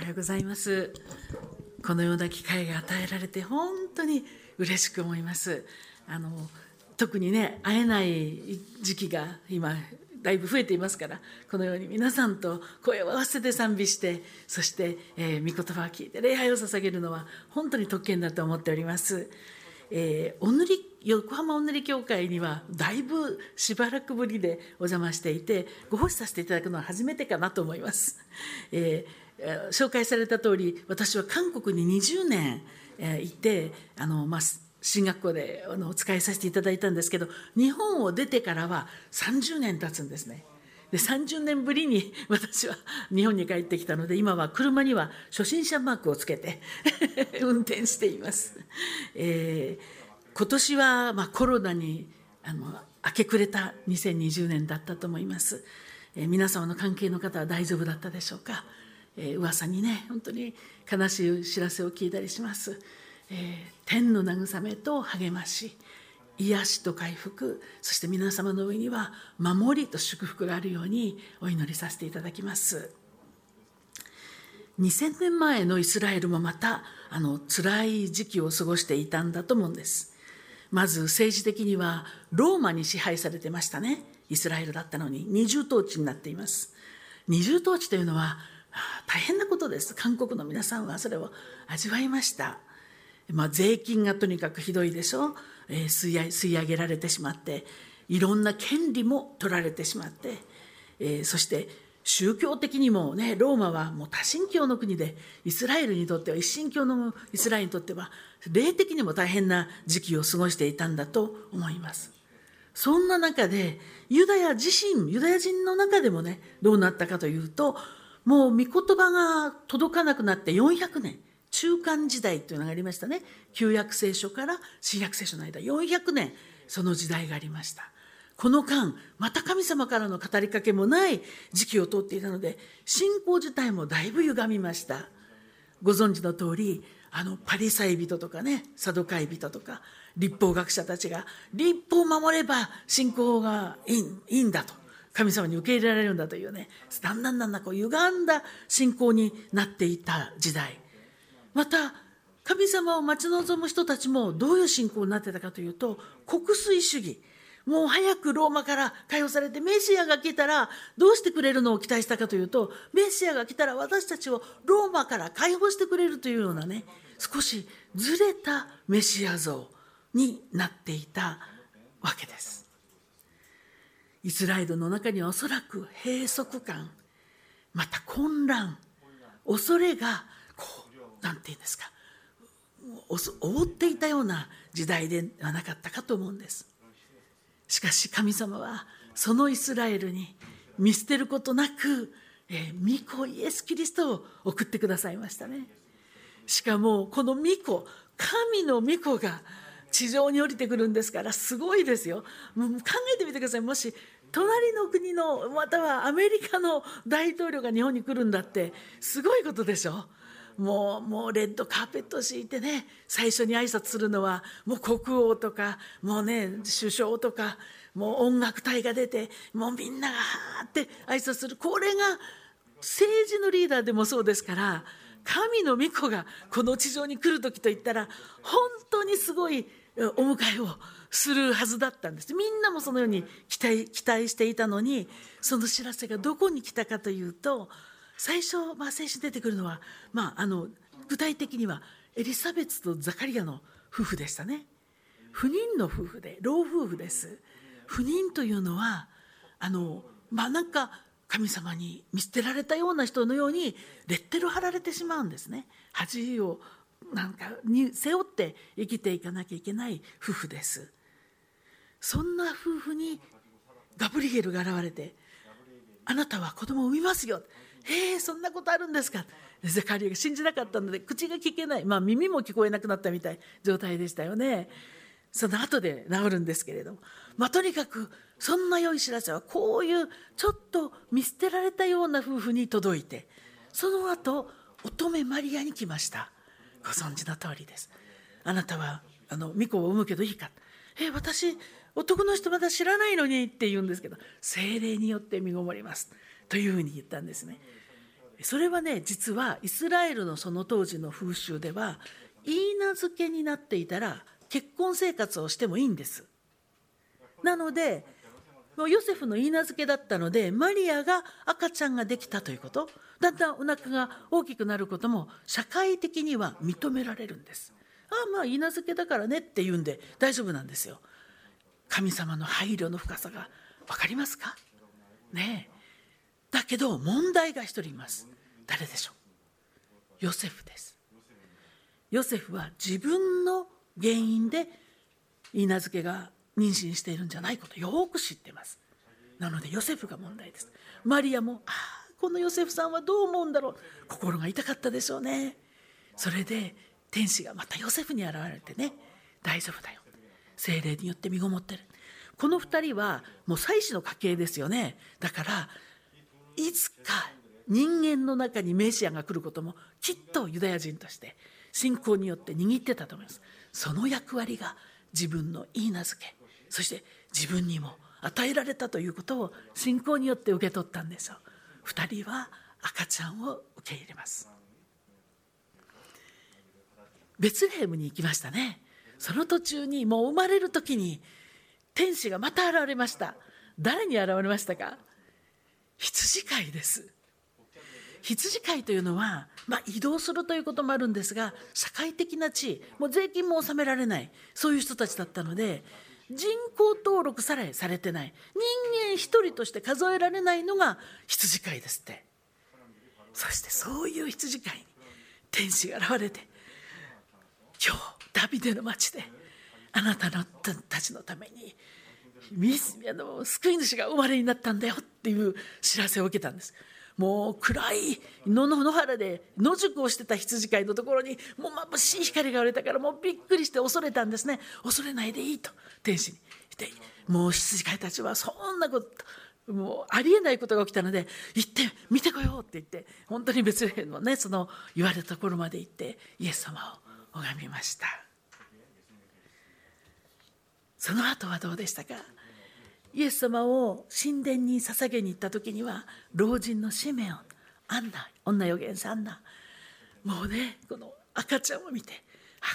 おはようございますこのような機会が与えられて本当に嬉しく思いますあの特にね会えない時期が今だいぶ増えていますからこのように皆さんと声を合わせて賛美してそして、えー、御言葉を聞いて礼拝を捧げるのは本当に特権だと思っております。えー、お塗り横浜お塗り協会にはだいぶしばらくぶりでお邪魔していてご奉仕させていただくのは初めてかなと思います。えー、紹介された通り私は韓国に20年、いてあの、まあ、進学校であのお使いさせていただいたんですけど日本を出てからは30年経つんですね。で30年ぶりに 私は日本に帰ってきたので今は車には初心者マークをつけて 運転しています。えー、今年はまあコロナにあの明け暮れた2020年だったと思います。えー、皆様の関係の方は大丈夫だったでしょうか？えー、噂にね本当に悲しい知らせを聞いたりします。えー、天の慰めと励まし癒しと回復そして皆様の上には守りと祝福があるようにお祈りさせていただきます。2000年前のイスラエルもまたあの辛い時期を過ごしていたんだと思うんです。まず政治的にはローマに支配されてましたね。イスラエルだったのに。二重統治になっています。二重統治というのは大変なことです。韓国の皆さんはそれを味わいました。まあ、税金がとにかくひどいでしょ、えー、吸い吸い上げられてしまっていろんな権利も取られてしまって、えー、そして宗教的にもねローマはもう多神教の国でイスラエルにとっては一神教のイスラエルにとっては霊的にも大変な時期を過ごしていたんだと思います。そんな中でユダヤ自身ユダヤ人の中でもねどうなったかというともう御言葉が届かなくなって400年。中間時代というのがありましたね。旧約聖書から新約聖書の間。400年。その時代がありました。この間また神様からの語りかけもない時期を通っていたので信仰自体もだいぶ歪みました。ご存知の通りあのパリサイ人とかねサドカイ人とか立法学者たちが立法を守れば信仰がいいいいんだと。神様に受け入れられるんだというね。だんだんだんだんこう歪んだ信仰になっていた時代。また神様を待ち望む人たちもどういう信仰になってたかというと国粋主義。もう早くローマから解放されてメシアが来たらどうしてくれるのを期待したかというとメシアが来たら私たちをローマから解放してくれるというようなね少しずれたメシア像になっていたわけです。イスラエルの中にはおそらく閉塞感また混乱恐れがこう何て言うんですか覆っていたような時代ではなかったかと思うんです。しかし神様はそのイスラエルに見捨てることなく、えー、御子イエス・キリストを送ってくださいましたね。しかもこの御子神の御子が地上に降りてくるんですからすごいですよ。考えてみてください。もし隣の国のまたはアメリカの大統領が日本に来るんだってすごいことでしょ。もうもうレッドカーペット敷いてね最初に挨拶するのはもう国王とかもうね首相とかもう音楽隊が出てもうみんながーって挨拶する。これが政治のリーダーでもそうですから神の御子がこの地上に来る時といったら本当にすごいお迎えをするはずだったんです。みんなもそのように期待期待していたのにその知らせがどこに来たかというと最初、まあ、聖書出てくるのは、まあ、あの具体的にはエリザベツとザカリアの夫婦でしたね。不妊の夫婦で老夫婦です。不妊というのはあのまあなんか神様に見捨てられたような人のようにレッテル貼られてしまうんですね。恥をなんかに背負って生きていかなきゃいけない夫婦です。そんな夫婦にガブリエルが現れて「あなたは子供を産みますよ」へえ、そんなことあるんですか。ゼカリアが信じなかったので口が聞けない、まあ、耳も聞こえなくなったみたい状態でしたよね。その後で治るんですけれども、まあ、とにかくそんな良い知らせはこういうちょっと見捨てられたような夫婦に届いてその後乙女マリアに来ました。ご存知の通りです。あなたはあの巫女を産むけどいいか。え私男の人まだ知らないのにって言うんですけど精霊によって身ごもります。というふうに言ったんですね。それはね実はイスラエルのその当時の風習では言い名付けになっていたら結婚生活をしてもいいんです。なのでもうヨセフの言い名付けだったのでマリアが赤ちゃんができたということ。だんだんお腹が大きくなることも社会的には認められるんです。ああまあ言い名付けだからねって言うんで大丈夫なんですよ。神様の配慮の深さが分かりますか？ねえ。だけど問題が一人います。誰でしょう？ヨセフです。ヨセフは自分の原因で言い名付けが妊娠しているんじゃないことよく知ってます。なのでヨセフが問題です。マリアもああこのヨセフさんはどう思うんだろう。心が痛かったでしょうね。それで天使がまたヨセフに現れてね。大丈夫だよ。精霊によって身ごもってる。この2人はもう妻子の家系ですよね。だからいつか人間の中にメシアが来ることもきっとユダヤ人として信仰によって握ってたと思います。その役割が自分の言い名付けそして自分にも与えられたということを信仰によって受け取ったんでしょう2人は赤ちゃんを受け入れます。ベツレヘムに行きましたね。その途中にもう生まれる時に天使がまた現れました。誰に現れましたか？羊飼いです。羊飼いというのは、まあ、移動するということもあるんですが社会的な地位もう税金も納められないそういう人たちだったので人口登録さえされてない。人間一人として数えられないのが羊飼いですって。そしてそういう羊飼いに天使が現れて今日ダビデの町であなたのたちのためにあの救い主が生まれになったんだよっていう知らせを受けたんです。もう暗い野の原で野宿をしてた羊飼いのところにもう眩しい光が売れたからもうびっくりして恐れたんですね。恐れないでいいと天使に。言ってもう羊飼いたちはそんなこともうありえないことが起きたので行って見てこようって言って本当に別レのねその言われたところまで行ってイエス様を拝みました。その後はどうでしたか？イエス様を神殿に捧げに行った時には老人のシメオンアンナ女預言者アンナもうねこの赤ちゃんを見て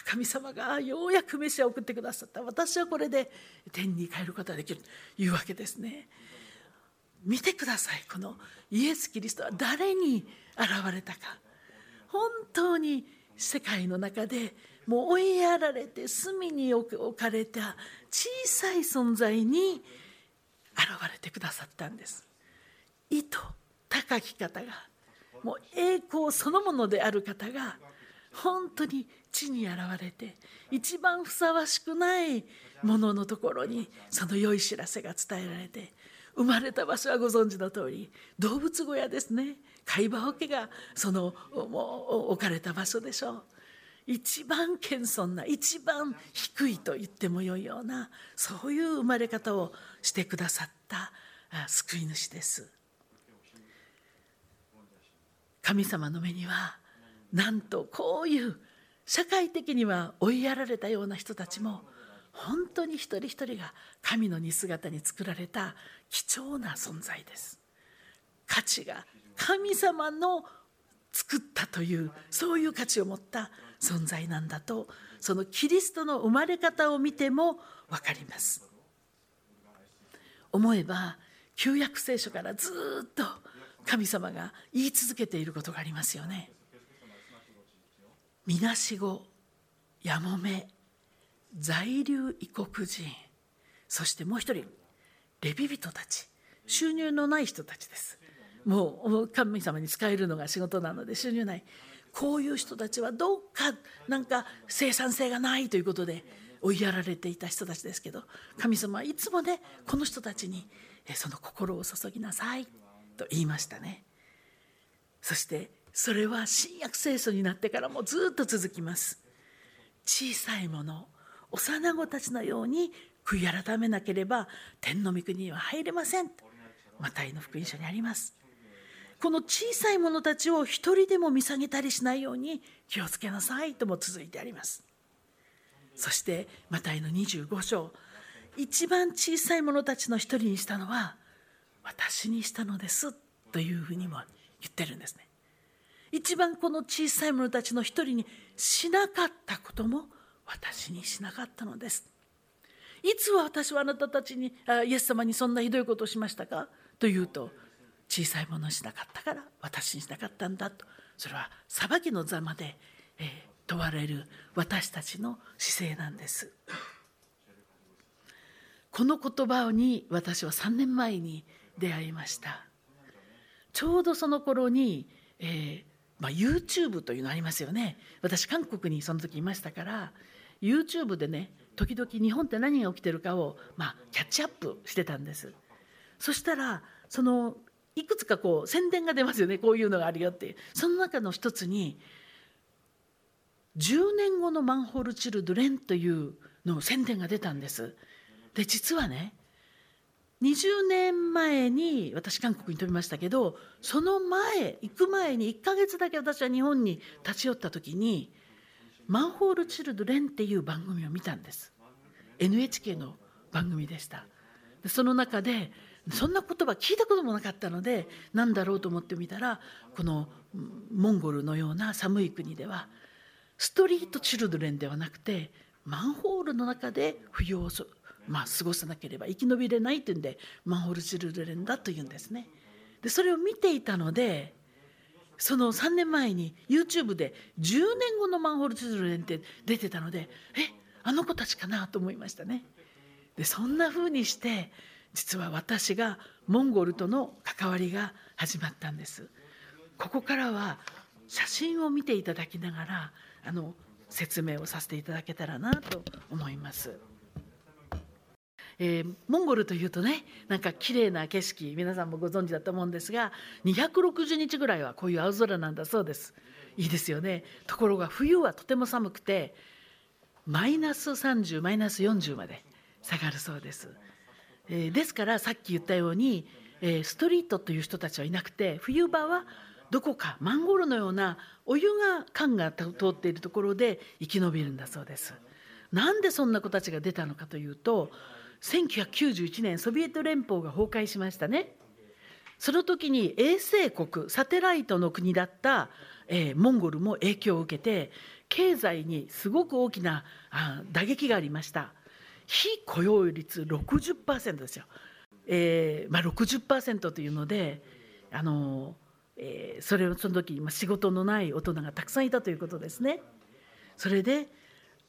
神様がようやく飯を送ってくださった。私はこれで天に帰ることができる。というわけですね。見てください。このイエス・キリストは誰に現れたか。本当に世界の中でもう追いやられて隅に置かれた小さい存在に現れてくださったんです。意図高き方がもう栄光そのものである方が本当に地に現れて一番ふさわしくないもののところにその良い知らせが伝えられて生まれた場所はご存知の通り動物小屋ですね。貝羽桶がそのもう置かれた場所でしょう。一番謙遜な一番低いと言ってもよいようなそういう生まれ方をしてくださった救い主です。神様の目にはなんとこういう社会的には追いやられたような人たちも本当に一人一人が神の似姿に作られた貴重な存在です。価値が神様の作ったというそういう価値を持った存在なんだとそのキリストの生まれ方を見ても分かります。思えば旧約聖書からずっと神様が言い続けていることがありますよね。みなしごやもめ在留異国人そしてもう一人レビ人たち収入のない人たちです。もう神様に使えるのが仕事なので収入ない。こういう人たちはどっかなんか生産性がないということで追いやられていた人たちですけど神様はいつもねこの人たちにその心を注ぎなさいと言いましたね。そしてそれは新約聖書になってからもずっと続きます。小さいもの幼子たちのように悔い改めなければ天の御国には入れません。マタイの福音書にあります。この小さい者たちを一人でも見下げたりしないように気をつけなさいとも続いてあります。そしてマタイの25章。一番小さい者たちの一人にしたのは私にしたのですというふうにも言ってるんですね。一番この小さい者たちの一人にしなかったことも私にしなかったのです。いつは私はあなたたちにイエス様にそんなひどいことをしましたかというと小さいものしなかったから私にしなかったんだと。それは裁きの座まで、えー、問われる私たちの姿勢なんです。この言葉に私は3年前に出会いました。ちょうどその頃に、えーまあ、YouTube というのありますよね。私韓国にその時いましたから YouTube でね時々日本って何が起きてるかを、まあ、キャッチアップしてたんです。そしたらそのいくつかこう宣伝が出ますよねこういうのがあるよって。その中の一つに10年後のマンホールチルドレンというの宣伝が出たんです。で実はね20年前に私韓国に飛びましたけどその前行く前に1ヶ月だけ私は日本に立ち寄った時に「マンホール・チルドレン」っていう番組を見たんです。NHK の番組でした。でその中でそんな言葉聞いたこともなかったので何だろうと思ってみたらこのモンゴルのような寒い国ではストリート・チルドレンではなくてマンホールの中で冬をまあ、過ごさなければ生き延びれないというんでマンホールチルドレンだというんですね。でそれを見ていたのでその3年前に YouTube で10年後のマンホールチルドレンって出てたのでえあの子たちかなと思いましたね。でそんな風にして実は私がモンゴルとの関わりが始まったんです。ここからは写真を見ていただきながらあの説明をさせていただけたらなと思います。えー、モンゴルというとねなんか綺麗な景色皆さんもご存知だと思うんですが260日ぐらいはこういう青空なんだそうですいいですよねところが冬はとても寒くてマイナス30マイナス40まで下がるそうです、えー、ですからさっき言ったように、えー、ストリートという人たちはいなくて冬場はどこかマンゴルのようなお湯が管が通っているところで生き延びるんだそうです。なんでそんな子たちが出たのかというと1991年ソビエト連邦が崩壊しましたね。その時に衛星国サテライトの国だった、えー、モンゴルも影響を受けて経済にすごく大きなあ打撃がありました。非雇用率60%ですよ、えーまあ60、というのであの、えー、それをその時仕事のない大人がたくさんいたということですね。それで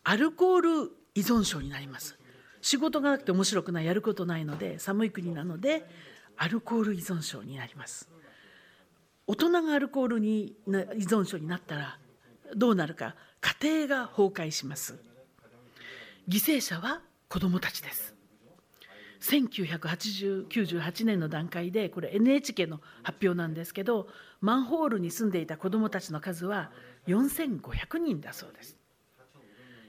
アルコール依存症になります。仕事がなくて面白くないやることないので寒い国なのでアルコール依存症になります。大人がアルコールに依存症になったらどうなるか家庭が崩壊します。犠牲者は子どもたちです。1998年の段階でこれ NHK の発表なんですけどマンホールに住んでいた子どもたちの数は4500人だそうです。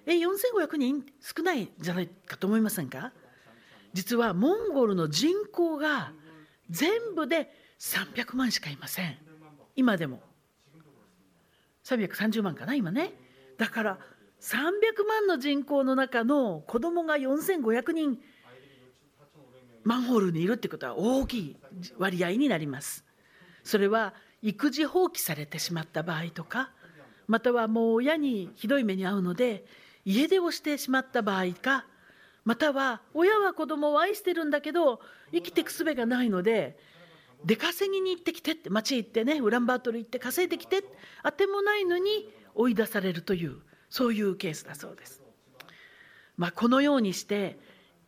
え4500人少ないんじゃないかと思いませんか？実はモンゴルの人口が全部で300万しかいません。今でも。330万かな今ね。だから300万の人口の中の子供が4500人。マンホールにいるってことは大きい割合になります。それは育児放棄されてしまった場合とかまたはもう親にひどい目に遭うので家出をしてしまった場合かまたは親は子供を愛してるんだけど生きていく術がないので出稼ぎに行ってきてって町行ってねウランバートル行って稼いできてあてもないのに追い出されるという。そういうケースだそうです。まあ、このようにして、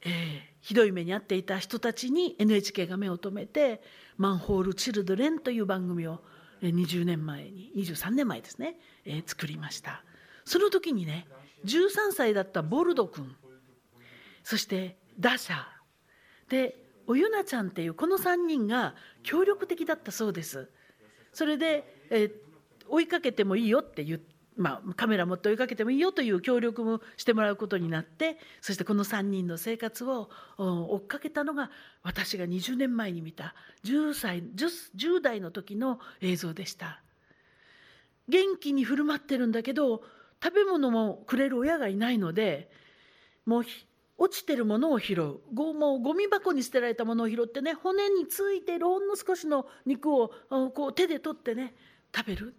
えー、ひどい目に遭っていた人たちに NHK が目を留めて「マンホール・チルドレン」という番組を20年前に23年前ですね、えー、作りました。その時にね13歳だったボルド君そしてダシャでおゆなちゃんっていうこの3人が協力的だったそうですそれで、え追いかけてもいいよって言ってまあ、カメラ持って追いかけてもいいよという協力もしてもらうことになってそしてこの3人の生活を追っかけたのが私が20年前に見た10歳 10, 10代の時の映像でした。元気に振る舞ってるんだけど食べ物もくれる親がいないのでもう落ちてるものを拾う。ごもうゴミ箱に捨てられたものを拾ってね骨についてるほんの少しの肉をこう手で取ってね食べる。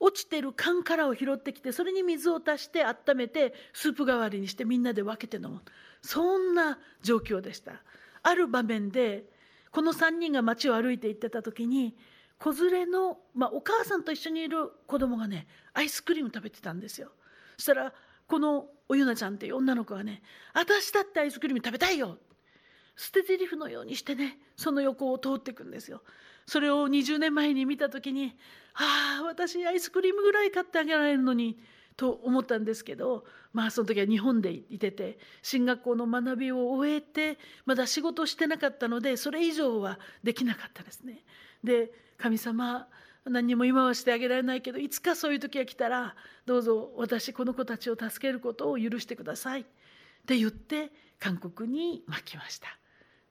落ちてる缶からを拾ってきてそれに水を足して温めてスープ代わりにしてみんなで分けて飲む。そんな状況でした。ある場面でこの3人が街を歩いて行ってた時に子連れの、まあ、お母さんと一緒にいる子供がねアイスクリーム食べてたんですよ。そしたらこのおゆなちゃんっていう女の子がね「私だってアイスクリーム食べたいよ」捨て台詞のようにしてねその横を通っていくんですよ。それを20年前に見た時に「ああ私アイスクリームぐらい買ってあげられるのに」と思ったんですけどまあその時は日本でいてて進学校の学びを終えてまだ仕事してなかったのでそれ以上はできなかったですね。で神様何にも今はしてあげられないけどいつかそういう時が来たらどうぞ私この子たちを助けることを許してくださいって言って韓国に巻きました。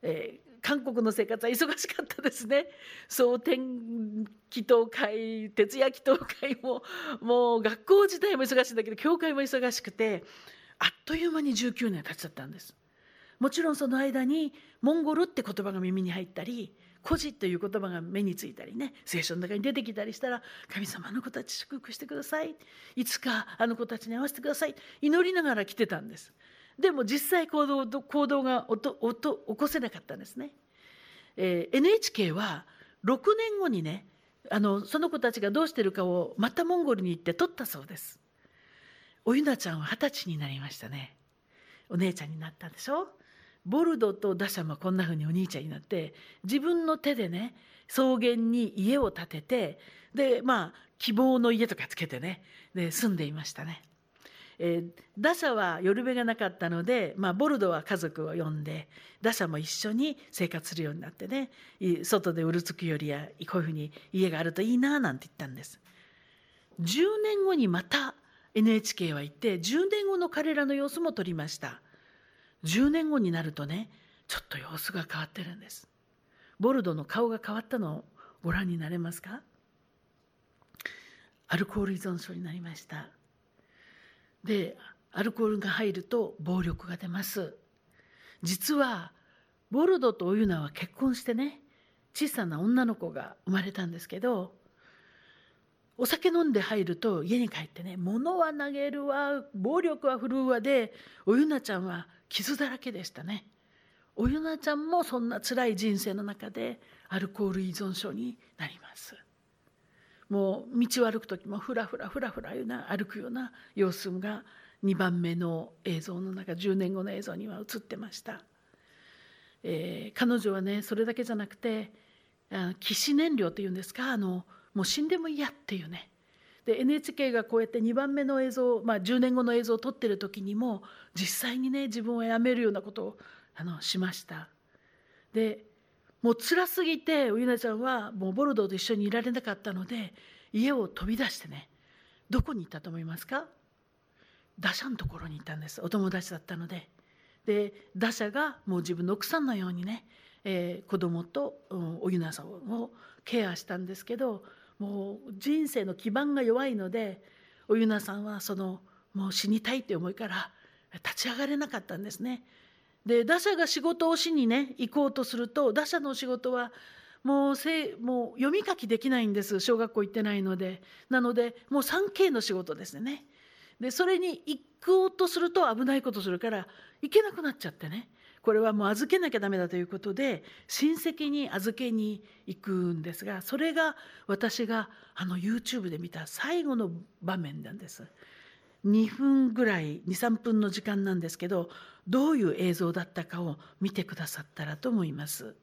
え、韓国の生活は忙しかったですね。そう天気祷会徹夜祈祷会ももう学校自体も忙しいんだけど教会も忙しくてあっという間に19年経っちゃったんです。もちろんその間にモンゴルって言葉が耳に入ったり孤児という言葉が目についたりね聖書の中に出てきたりしたら神様の子たち祝福してくださいいつかあの子たちに会わせてください祈りながら来てたんですでも実際行動行動が起こせなかったんですね、えー、NHK は6年後にねあのその子たちがどうしてるかをまたモンゴルに行って撮ったそうです。おゆなちゃんは二十歳になりましたね。お姉ちゃんになったでしょ？ボルドとダシャもこんな風にお兄ちゃんになって自分の手でね草原に家を建ててでまあ希望の家とかつけてねで住んでいましたね。えー、打者は寄る辺がなかったので、まあ、ボルドは家族を呼んで打者も一緒に生活するようになってね外でうるつくよりやこういうふうに家があるといいななんて言ったんです。10年後にまた NHK は行って10年後の彼らの様子も撮りました。10年後になるとねちょっと様子が変わってるんですボルドの顔が変わったのをご覧になれますか？アルコール依存症になりましたでアルコールが入ると暴力が出ます。実はボルドとオユナは結婚してね小さな女の子が生まれたんですけどお酒飲んで入ると家に帰ってね物は投げるわ暴力は振るうわでおゆなちゃんは傷だらけでしたね。おゆなちゃんもそんな辛い人生の中でアルコール依存症になります。もう道を歩く時もふらふらふらふらな歩くような様子が2番目の映像の中10年後の映像には映ってました、えー、彼女はねそれだけじゃなくて起死燃料というんですかあのもう死んでも嫌っていうね。で NHK がこうやって2番目の映像、まあ、10年後の映像を撮ってる時にも実際にね自分を辞めるようなことをあのしました。でもう辛すぎておゆなちゃんはもうボルドーと一緒にいられなかったので家を飛び出してねどこに行ったと思いますか？打者のところに行ったんです。お友達だったので。で打者がもう自分の奥さんのようにね、えー、子供と、うん、おゆなさんをケアしたんですけどもう人生の基盤が弱いのでおゆなさんはそのもう死にたいという思いから立ち上がれなかったんですね。で打者が仕事をしにね行こうとすると打者の仕事はもうせもう読み書きできないんです小学校行ってないので。なのでもう 3K の仕事ですね。でそれに行こうとすると危ないことするから行けなくなっちゃってね。これはもう預けなきゃダメだということで親戚に預けに行くんですがそれが私があの YouTube で見た最後の場面なんです。2分ぐらい23分の時間なんですけどどういう映像だったかを見てくださったらと思います。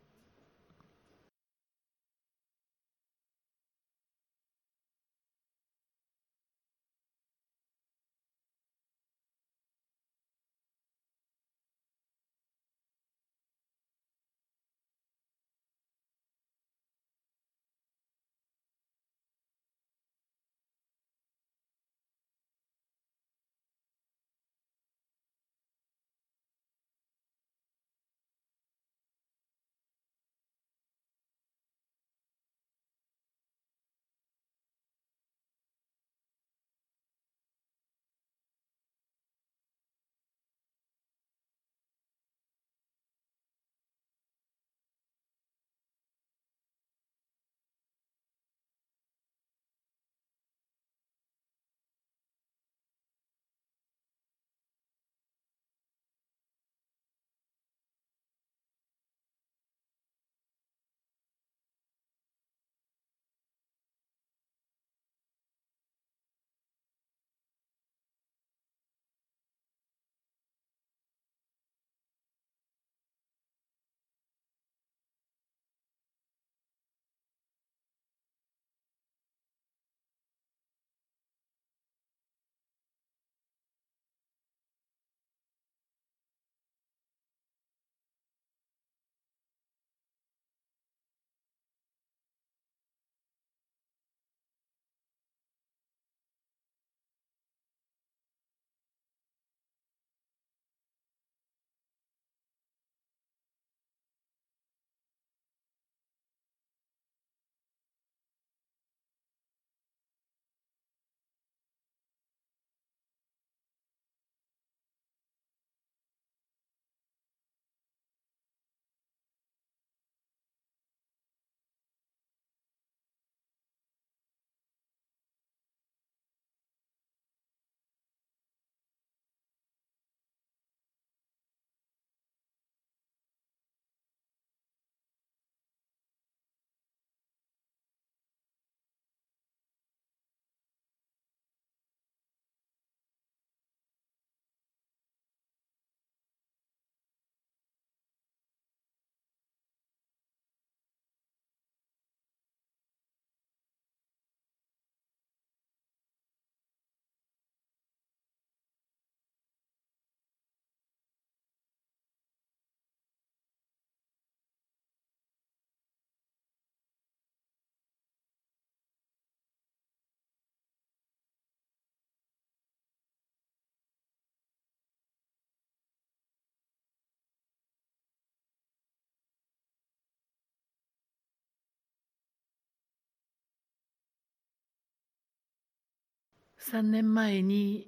3年前に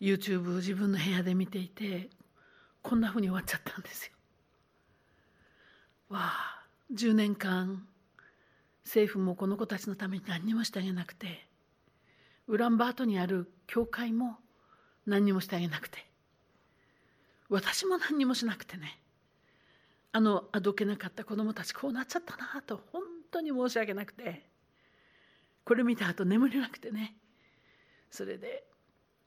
YouTube 自分の部屋で見ていてこんなふうに終わっちゃったんですよ。わあ10年間政府もこの子たちのために何にもしてあげなくてウランバートにある教会も何にもしてあげなくて私も何にもしなくてねあのあどけなかった子供たちこうなっちゃったなと本当に申し訳なくてこれ見た後眠れなくてねそれで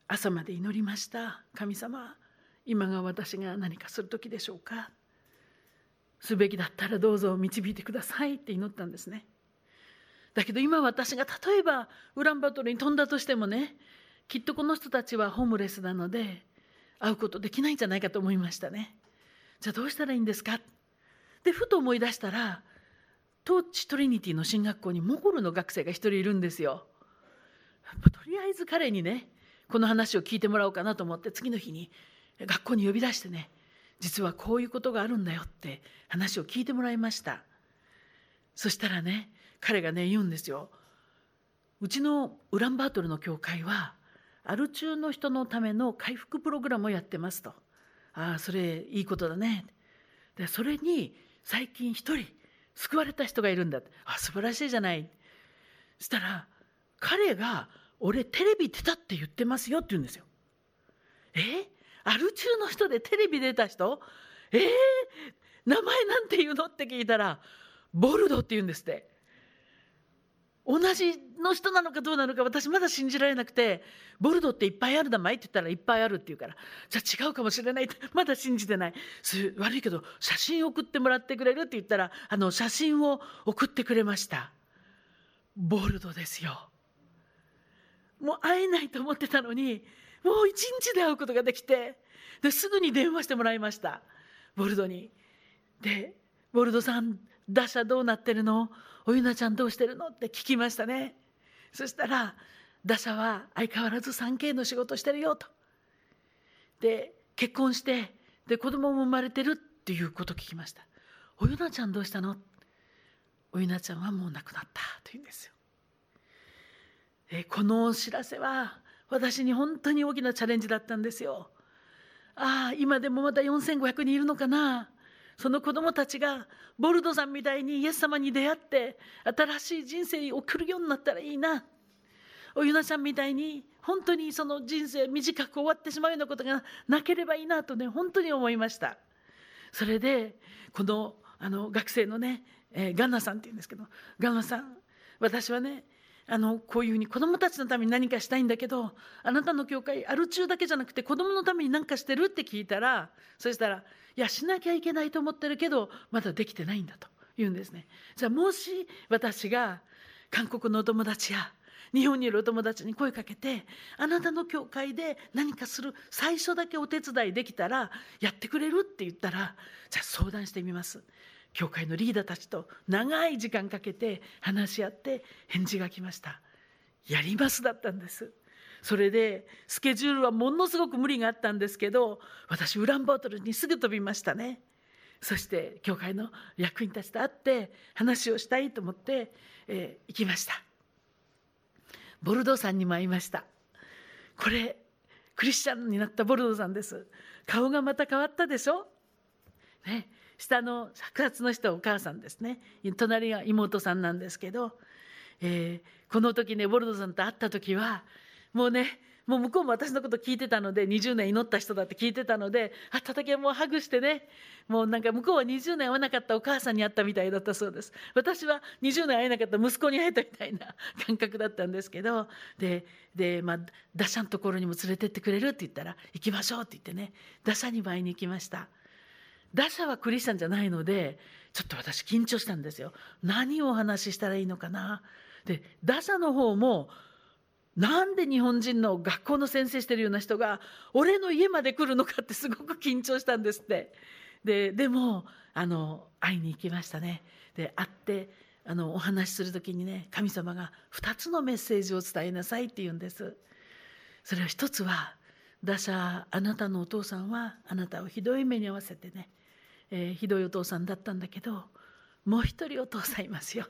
朝まで祈りました。神様今が私が何かする時でしょうか。すべきだったらどうぞ導いてください。って祈ったんですね。だけど今私が例えばウランバトルに飛んだとしてもねきっとこの人たちはホームレスなので会うことできないんじゃないかと思いましたね。じゃあどうしたらいいんですか？でふと思い出したらトーチトリニティの進学校にモゴルの学生が一人いるんですよ。とりあえず彼にねこの話を聞いてもらおうかなと思って次の日に学校に呼び出してね実はこういうことがあるんだよって話を聞いてもらいました。そしたらね彼がね言うんですよ。うちのウランバートルの教会はアル中の人のための回復プログラムをやってますと。ああそれいいことだね。でそれに最近一人救われた人がいるんだって。あ素晴らしいじゃない。そしたら彼が俺テレビ出たって言ってますよって言うんですよ。え？アル中の人でテレビ出た人？え？ー、名前なんて言うの？って聞いたらボルドって言うんですって。同じの人なのかどうなのか私まだ信じられなくてボルドっていっぱいあるだまいって言ったらいっぱいあるって言うからじゃあ違うかもしれないってまだ信じてない。悪いけど写真送ってもらってくれるって言ったらあの写真を送ってくれました。ボルドですよ。もう会えないと思ってたのにもう一日で会うことができてですぐに電話してもらいました。ボルドに。でボルドさん打者どうなってるの？おゆなちゃんどうしてるの？って聞きましたね。そしたら打者は相変わらず 3K の仕事してるよと。で結婚してで子供も生まれてるっていうこと聞きました。おゆなちゃんどうしたの？おゆなちゃんはもう亡くなったというんですよ。えこのお知らせは私に本当に大きなチャレンジだったんですよ。ああ今でもまだ4500人いるのかな。その子供たちがボルドさんみたいにイエス様に出会って新しい人生を送るようになったらいいな。おゆなちゃんみたいに本当にその人生短く終わってしまうようなことがなければいいなとね本当に思いました。それでこのあの学生のね、えー、ガンナさんっていうんですけどガンナさん私はねあのこういうふうに子どもたちのために何かしたいんだけどあなたの教会アル中だけじゃなくて子どものために何かしてるって聞いたらそしたらいやしなきゃいけないと思ってるけどまだできてないんだと言うんですね。じゃあもし私が韓国のお友達や日本にいるお友達に声かけてあなたの教会で何かする最初だけお手伝いできたらやってくれるって言ったらじゃあ相談してみます教会のリーダーたちと長い時間かけて話し合って返事が来ました。やりますだったんです。それでスケジュールはものすごく無理があったんですけど私ウランバートルにすぐ飛びましたね。そして教会の役員たちと会って話をしたいと思って、えー、行きました。ボルドーさんにも会いました。これクリスチャンになったボルドーさんです。顔がまた変わったでしょ？ね。下の白髪の人はお母さんですね。隣が妹さんなんですけど、えー、この時ねボルドさんと会った時はもうねもう向こうも私のこと聞いてたので20年祈った人だって聞いてたので会った時はもうハグしてねもうなんか向こうは20年会わなかったお母さんに会ったみたいだったそうです。私は20年会えなかった息子に会えたみたいな感覚だったんですけどでで、まあ、打者のところにも連れてってくれるって言ったら行きましょうって言ってね打者に会いに行きました。打者はクリスチャンじゃないのでちょっと私緊張したんですよ。何をお話ししたらいいのかな。で打者の方もなんで日本人の学校の先生してるような人が俺の家まで来るのかってすごく緊張したんですって。ででもあの会いに行きましたね。で会ってあのお話しする時にね神様が2つのメッセージを伝えなさいって言うんです。それは一つは打者あなたのお父さんはあなたをひどい目に遭わせてね、えー、ひどいお父さんだったんだけどもう一人お父さんいますよ。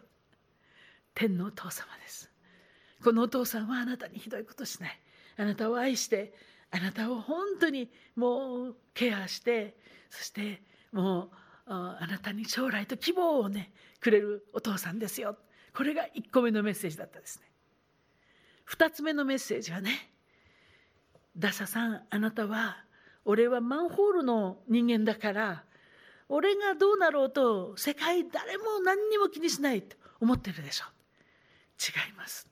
天のお父様です。このお父さんはあなたにひどいことしない。あなたを愛してあなたを本当にもうケアしてそしてもうあなたに将来と希望をねくれるお父さんですよ。これが1個目のメッセージだったですね。2つ目のメッセージはねダサさんあなたは俺はマンホールの人間だから俺がどうなろうと世界誰も何にも気にしないと思ってるでしょ。違います。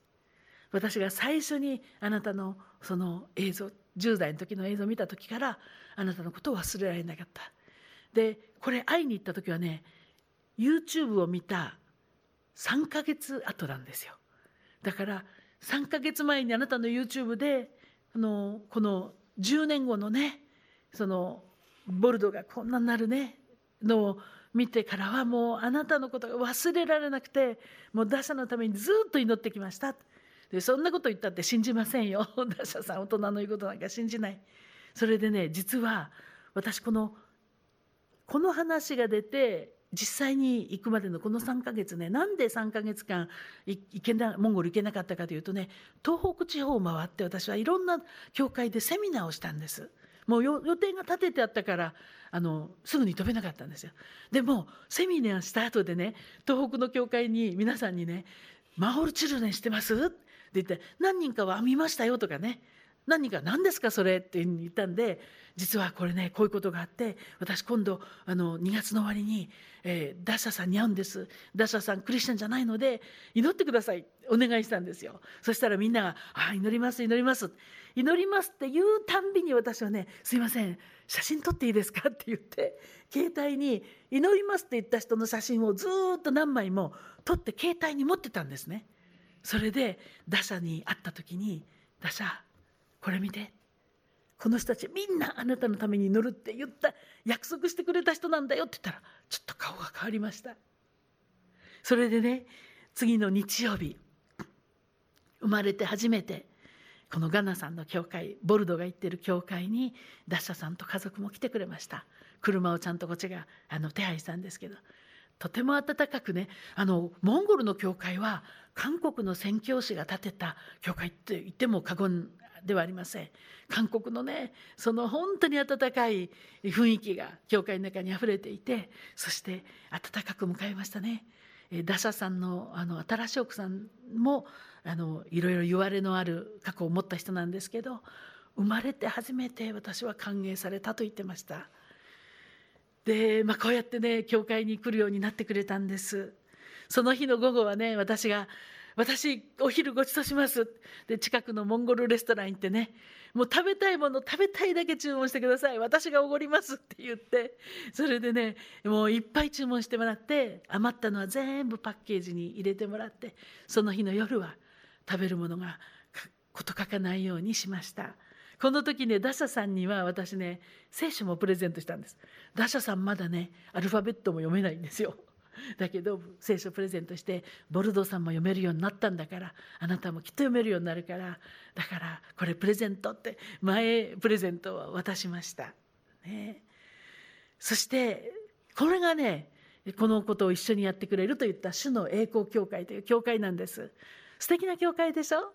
私が最初にあなたのその映像10代の時の映像を見た時からあなたのことを忘れられなかった。でこれ会いに行った時はね YouTube を見た3ヶ月後なんですよ。だから3ヶ月前にあなたの YouTube であのこの10年後のねそのボルドがこんなになるねのを見てからはもうあなたのことが忘れられなくてもう打者のためにずっと祈ってきました。でそんなこと言ったって信じませんよ。打者さん大人の言うことなんか信じない。それでね実は私このこの話が出て実際に行くまでのこの3ヶ月ねなんで3ヶ月間行けなモンゴル行けなかったかというとね東北地方を回って私はいろんな教会でセミナーをしたんです。もう予定が立ててあったからあのすぐに飛べなかったんですよでもセミナーした後でね東北の教会に皆さんにね「マホルチルネンしてます?」って言って「何人かは見ましたよ」とかね何人か何ですかそれって言ったんで実はこれねこういうことがあって私今度あの2月の終わりに、えー、ダッシャさんに会うんです。ダッシャさんクリスチャンじゃないので祈ってください。お願いしたんですよ。そしたらみんなが「あ祈ります祈ります」祈りますって言うたんびに私はね「すいません写真撮っていいですか?」って言って携帯に「祈ります」って言った人の写真をずっと何枚も撮って携帯に持ってたんですね。それで打者に会った時に「打者これ見て。この人たちみんなあなたのために祈るって言った。約束してくれた人なんだよ。って言ったらちょっと顔が変わりました。それでね次の日曜日生まれて初めてこのガナさんの教会ボルドが行ってる教会にダッシャさんと家族も来てくれました。車をちゃんとこっちがあの手配したんですけどとても温かくねあのモンゴルの教会は韓国の宣教師が建てた教会って言っても過言ではありません。韓国のねその本当に温かい雰囲気が教会の中にあふれていてそして温かく迎えましたね。打者さんのあの新しい奥さんもあのいろいろ言われのある過去を持った人なんですけど生まれて初めて私は歓迎されたと言ってました。で、まあ、こうやってね教会に来るようになってくれたんです。その日の午後はね私が私お昼ごちそうします。で近くのモンゴルレストラン行ってね。もう食べたいもの食べたいだけ注文してください。私がおごりますって言って。それでねもういっぱい注文してもらって余ったのは全部パッケージに入れてもらってその日の夜は食べるものがこと書かないようにしました。この時ね打者さんには私ね聖書もプレゼントしたんです。打者さんまだねアルファベットも読めないんですよ。だけど聖書プレゼントしてボルドーさんも読めるようになったんだからあなたもきっと読めるようになるからだからこれプレゼントって前プレゼントを渡しました。ね、そしてこれがねこのことを一緒にやってくれるといった主の栄光教会という教会なんです。素敵な教会でしょ？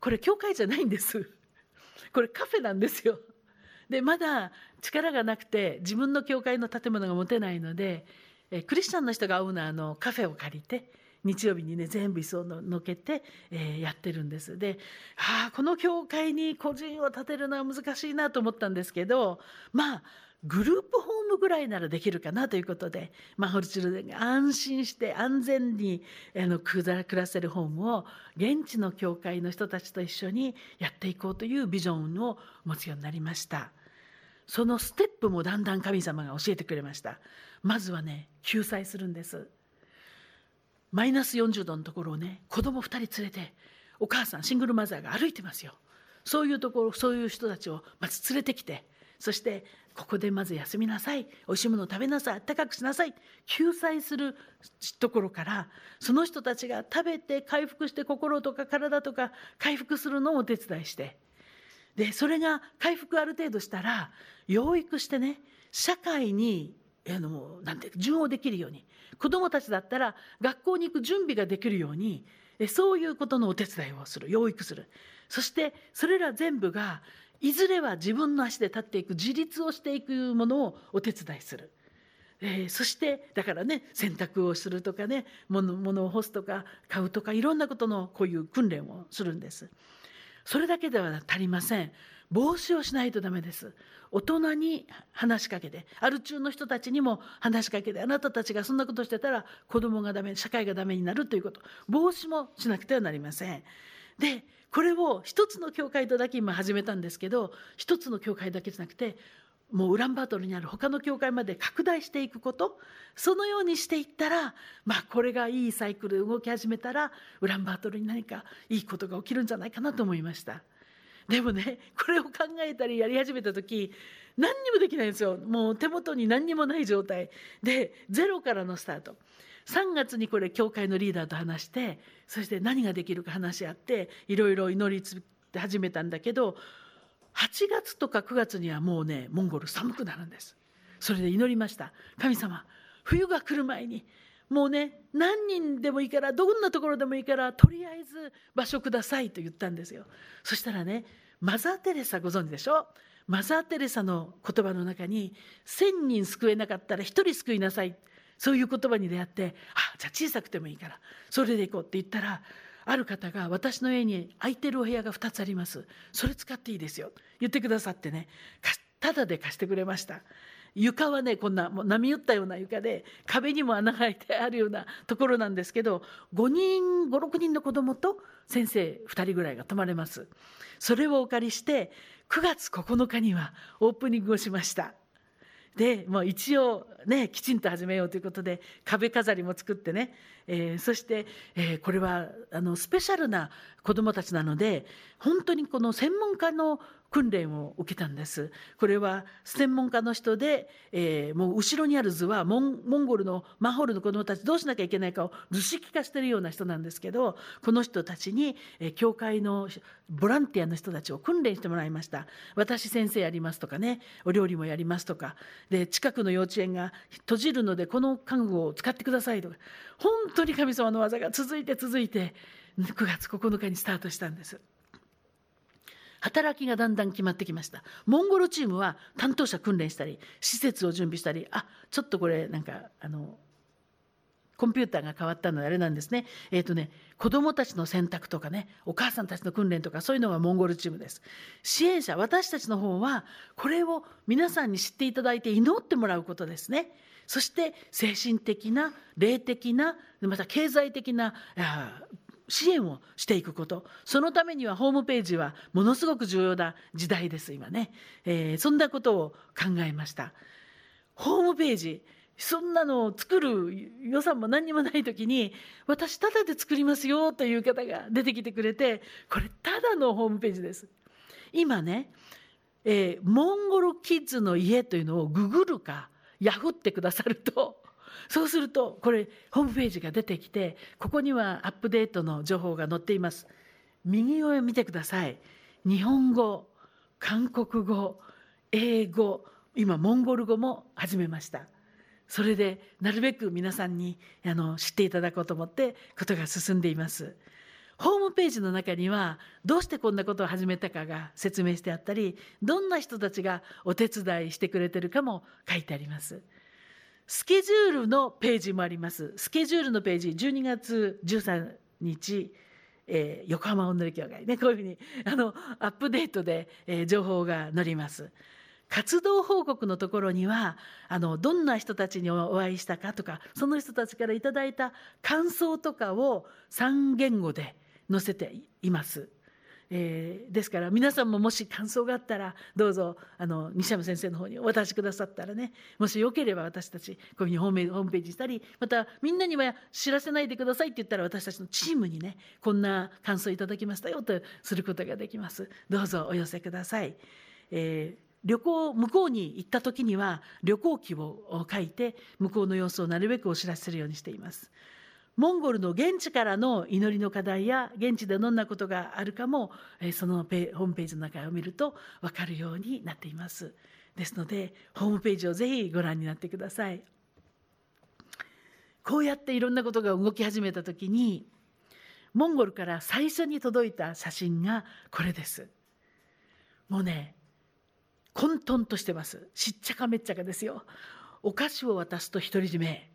これ教会じゃないんです。これカフェなんですよ。でまだ力がなくて自分の教会の建物が持てないのでえクリスチャンの人が会うのはあのカフェを借りて日曜日にね全部椅子をのけて、えー、やってるんです。で、はあ、この教会に個人を建てるのは難しいなと思ったんですけどまあグループホームぐらいならできるかなということでマホルチルデンが安心して安全にあの暮らせるホームを現地の教会の人たちと一緒にやっていこうというビジョンを持つようになりました。そのステップもだんだん神様が教えてくれました。まずはね救済するんです。マイナス40度のところをね子供2人連れてお母さんシングルマザーが歩いてますよ。そういうところそういう人たちをまず連れてきてそしてここでまず休みなさい。おいしいものを食べなさい。あったかくしなさい。救済するところからその人たちが食べて回復して心とか体とか回復するのをお手伝いして。でそれが回復ある程度したら養育してね社会にあのなんて順応できるように。子どもたちだったら学校に行く準備ができるようにそういうことのお手伝いをする。養育する。そしてそれら全部がいずれは自分の足で立っていく自立をしていくものをお手伝いする。えー、そしてだからね洗濯をするとかね物物を干すとか買うとかいろんなことのこういう訓練をするんです。それだけでは足りません。帽子をしないとダメです。大人に話しかけてある中の人たちにも話しかけてあなたたちがそんなことしてたら子どもがダメ社会がダメになるということ。防止もしなくてはなりません。でこれを一つの教会とだけ今始めたんですけど一つの教会だけじゃなくてもうウランバートルにある他の教会まで拡大していくことそのようにしていったらまあこれがいいサイクルで動き始めたらウランバートルに何かいいことが起きるんじゃないかなと思いました。でもねこれを考えたりやり始めた時何にもできないんですよ。もう手元に何にもない状態。でゼロからのスタート。3月にこれ教会のリーダーと話してそして何ができるか話し合っていろいろ祈り始めたんだけど8月とか9月にはもうねモンゴル寒くなるんです。それで祈りました。神様冬が来る前にもうね何人でもいいからどんなところでもいいからとりあえず場所くださいと言ったんですよ。そしたらねマザー・テレサご存知でしょ？マザー・テレサの言葉の中に1,000人救えなかったら1人救いなさい。そういう言葉に出会ってあじゃあ小さくてもいいから。それで行こうって言ったらある方が私の家に空いてるお部屋が2つあります。それ使っていいですよ。言ってくださってね。ただで貸してくれました。床はねこんなもう波打ったような床で壁にも穴が開いてあるようなところなんですけど5人56人の子供と先生2人ぐらいが泊まれます。それをお借りして9月9日にはオープニングをしました。でもう一応ねきちんと始めようということで壁飾りも作ってね、えー、そして、えー、これはあのスペシャルな子どもたちなので本当にこの専門家の訓練を受けたんです。これは専門家の人で、えー、もう後ろにある図はモンモンゴルのマホールの子どもたちどうしなきゃいけないかを図式化してるような人なんですけどこの人たちに、えー、教会のボランティアの人たちを訓練してもらいました。私先生やりますとかねお料理もやりますとか。で近くの幼稚園が閉じるのでこの家具を使ってくださいとか。本当に神様の技が続いて続いて9月9日にスタートしたんです。働きがだんだん決まってきましたモンゴルチームは担当者訓練したり施設を準備したりあちょっとこれなんかあのコンピューターが変わったのであれなんですね。えっ、ー、とね、子供たちの選択とかね、お母さんたちの訓練とかそういうのがモンゴルチームです。支援者、私たちの方は、これを皆さんに知っていただいて祈ってもらうことですね。そして精神的な、霊的な、また経済的な支援をしていくこと。そのためにはホームページはものすごく重要な時代です今ね、えー、そんなことを考えました。ホームページそんなのを作る予算も何にもない時に私ただで作りますよという方が出てきてくれてこれただのホームページです。今ね、えー、モンゴルキッズの家というのをググるかヤフってくださると。そうするとこれホームページが出てきてここにはアップデートの情報が載っています。右上見てください。日本語韓国語英語今モンゴル語も始めました。それでなるべく皆さんにあの知っていただこうと思ってことが進んでいます。ホームページの中にはどうしてこんなことを始めたかが説明してあったりどんな人たちがお手伝いしてくれてるかも書いてありますスケジュールのページもあります。スケジュールのページ、12月13日、えー、横浜おんのり協会ね、こういうふうにあのアップデートで、えー、情報が載ります。活動報告のところにはあのどんな人たちにお会いしたかとかその人たちからいただいた感想とかを3言語で載せています。えー、ですから皆さんももし感想があったらどうぞあの西山先生の方にお渡しくださったらねもしよければ私たちこういうふうにホームページしたりまたみんなには知らせないでくださいって言ったら私たちのチームにねこんな感想いただきましたよとすることができますどうぞお寄せください、えー旅行向こうに行った時には旅行記を書いて向こうの様子をなるべくお知らせするようにしています。モンゴルの現地からの祈りの課題や現地でどんなことがあるかもそのホームページの中を見ると分かるようになっています。ですのでホームページをぜひご覧になってください。こうやっていろんなことが動き始めた時にモンゴルから最初に届いた写真がこれです。もうね混沌としてます。しっちゃかめっちゃかですよ。お菓子を渡すと独り占め。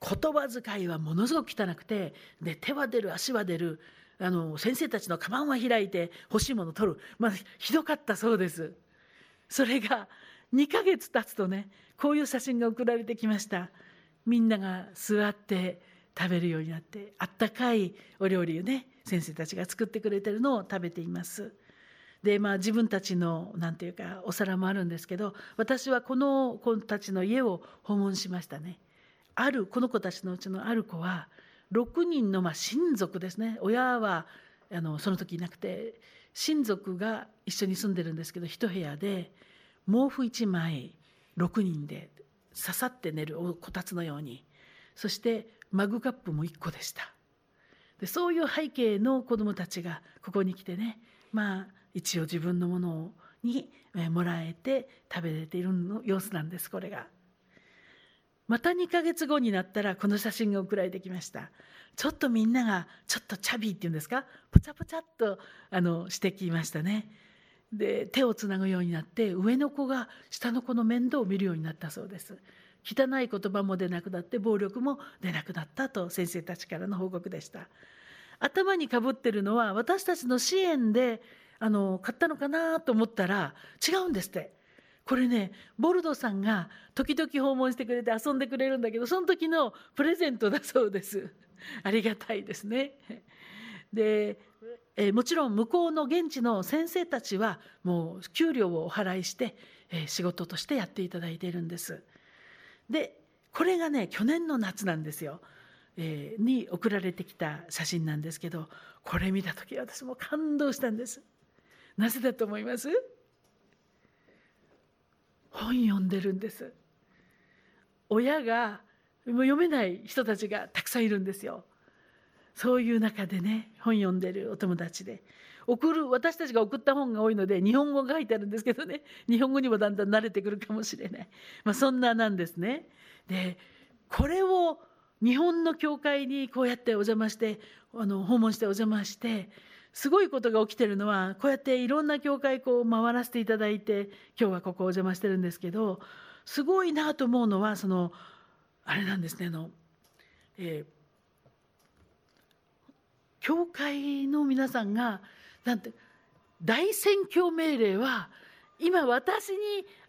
言葉遣いはものすごく汚くてで手は出る足は出るあの先生たちのカバンは開いて欲しいものを取る、まあ、ひどかったそうです。それが2ヶ月経つとねこういう写真が送られてきました。みんなが座って食べるようになってあったかいお料理をね先生たちが作ってくれてるのを食べています。でまあ自分たちの何て言うかお皿もあるんですけど私はこの子たちの家を訪問しましたね。あるこの子たちのうちのある子は6人のまあ親族ですね。親はあのその時いなくて親族が一緒に住んでるんですけど一部屋で毛布1枚6人で刺さって寝るこたつのように。そしてマグカップも1個でした。でそういう背景の子どもたちがここに来てねまあ一応自分のものにもらえて食べれているの様子なんですこれが。また2ヶ月後になったらこの写真が送られてきました。ちょっとみんながちょっとチャビーっていうんですか？ポチャポチャっとあのしてきましたね。で手をつなぐようになって上の子が下の子の面倒を見るようになったそうです。汚い言葉も出なくなって暴力も出なくなったと先生たちからの報告でした。頭にかぶってるのは私たちの支援であの買ったのかなと思ったら違うんですって。これねボルドさんが時々訪問してくれて遊んでくれるんだけどその時のプレゼントだそうです。ありがたいですね。でえもちろん向こうの現地の先生たちはもう給料をお払いして、え仕事としてやっていただいているんです。でこれがね去年の夏なんですよ、えー、に送られてきた写真なんですけどこれ見た時私も感動したんです。なぜだと思います？本読んでるんです。親がもう読めない人たちがたくさんいるんですよ。そういう中でね本読んでるお友達で。送る私たちが送った本が多いので日本語が書いてあるんですけどね日本語にもだんだん慣れてくるかもしれない、まあ、そんななんですね。でこれを日本の教会にこうやってお邪魔してあの訪問してお邪魔してすごいことが起きてるのはこうやっていろんな教会こう回らせていただいて今日はここお邪魔してるんですけどすごいなと思うのはそのあれなんですねあの、えー、教会の皆さんがなんて大宣教命令は今私に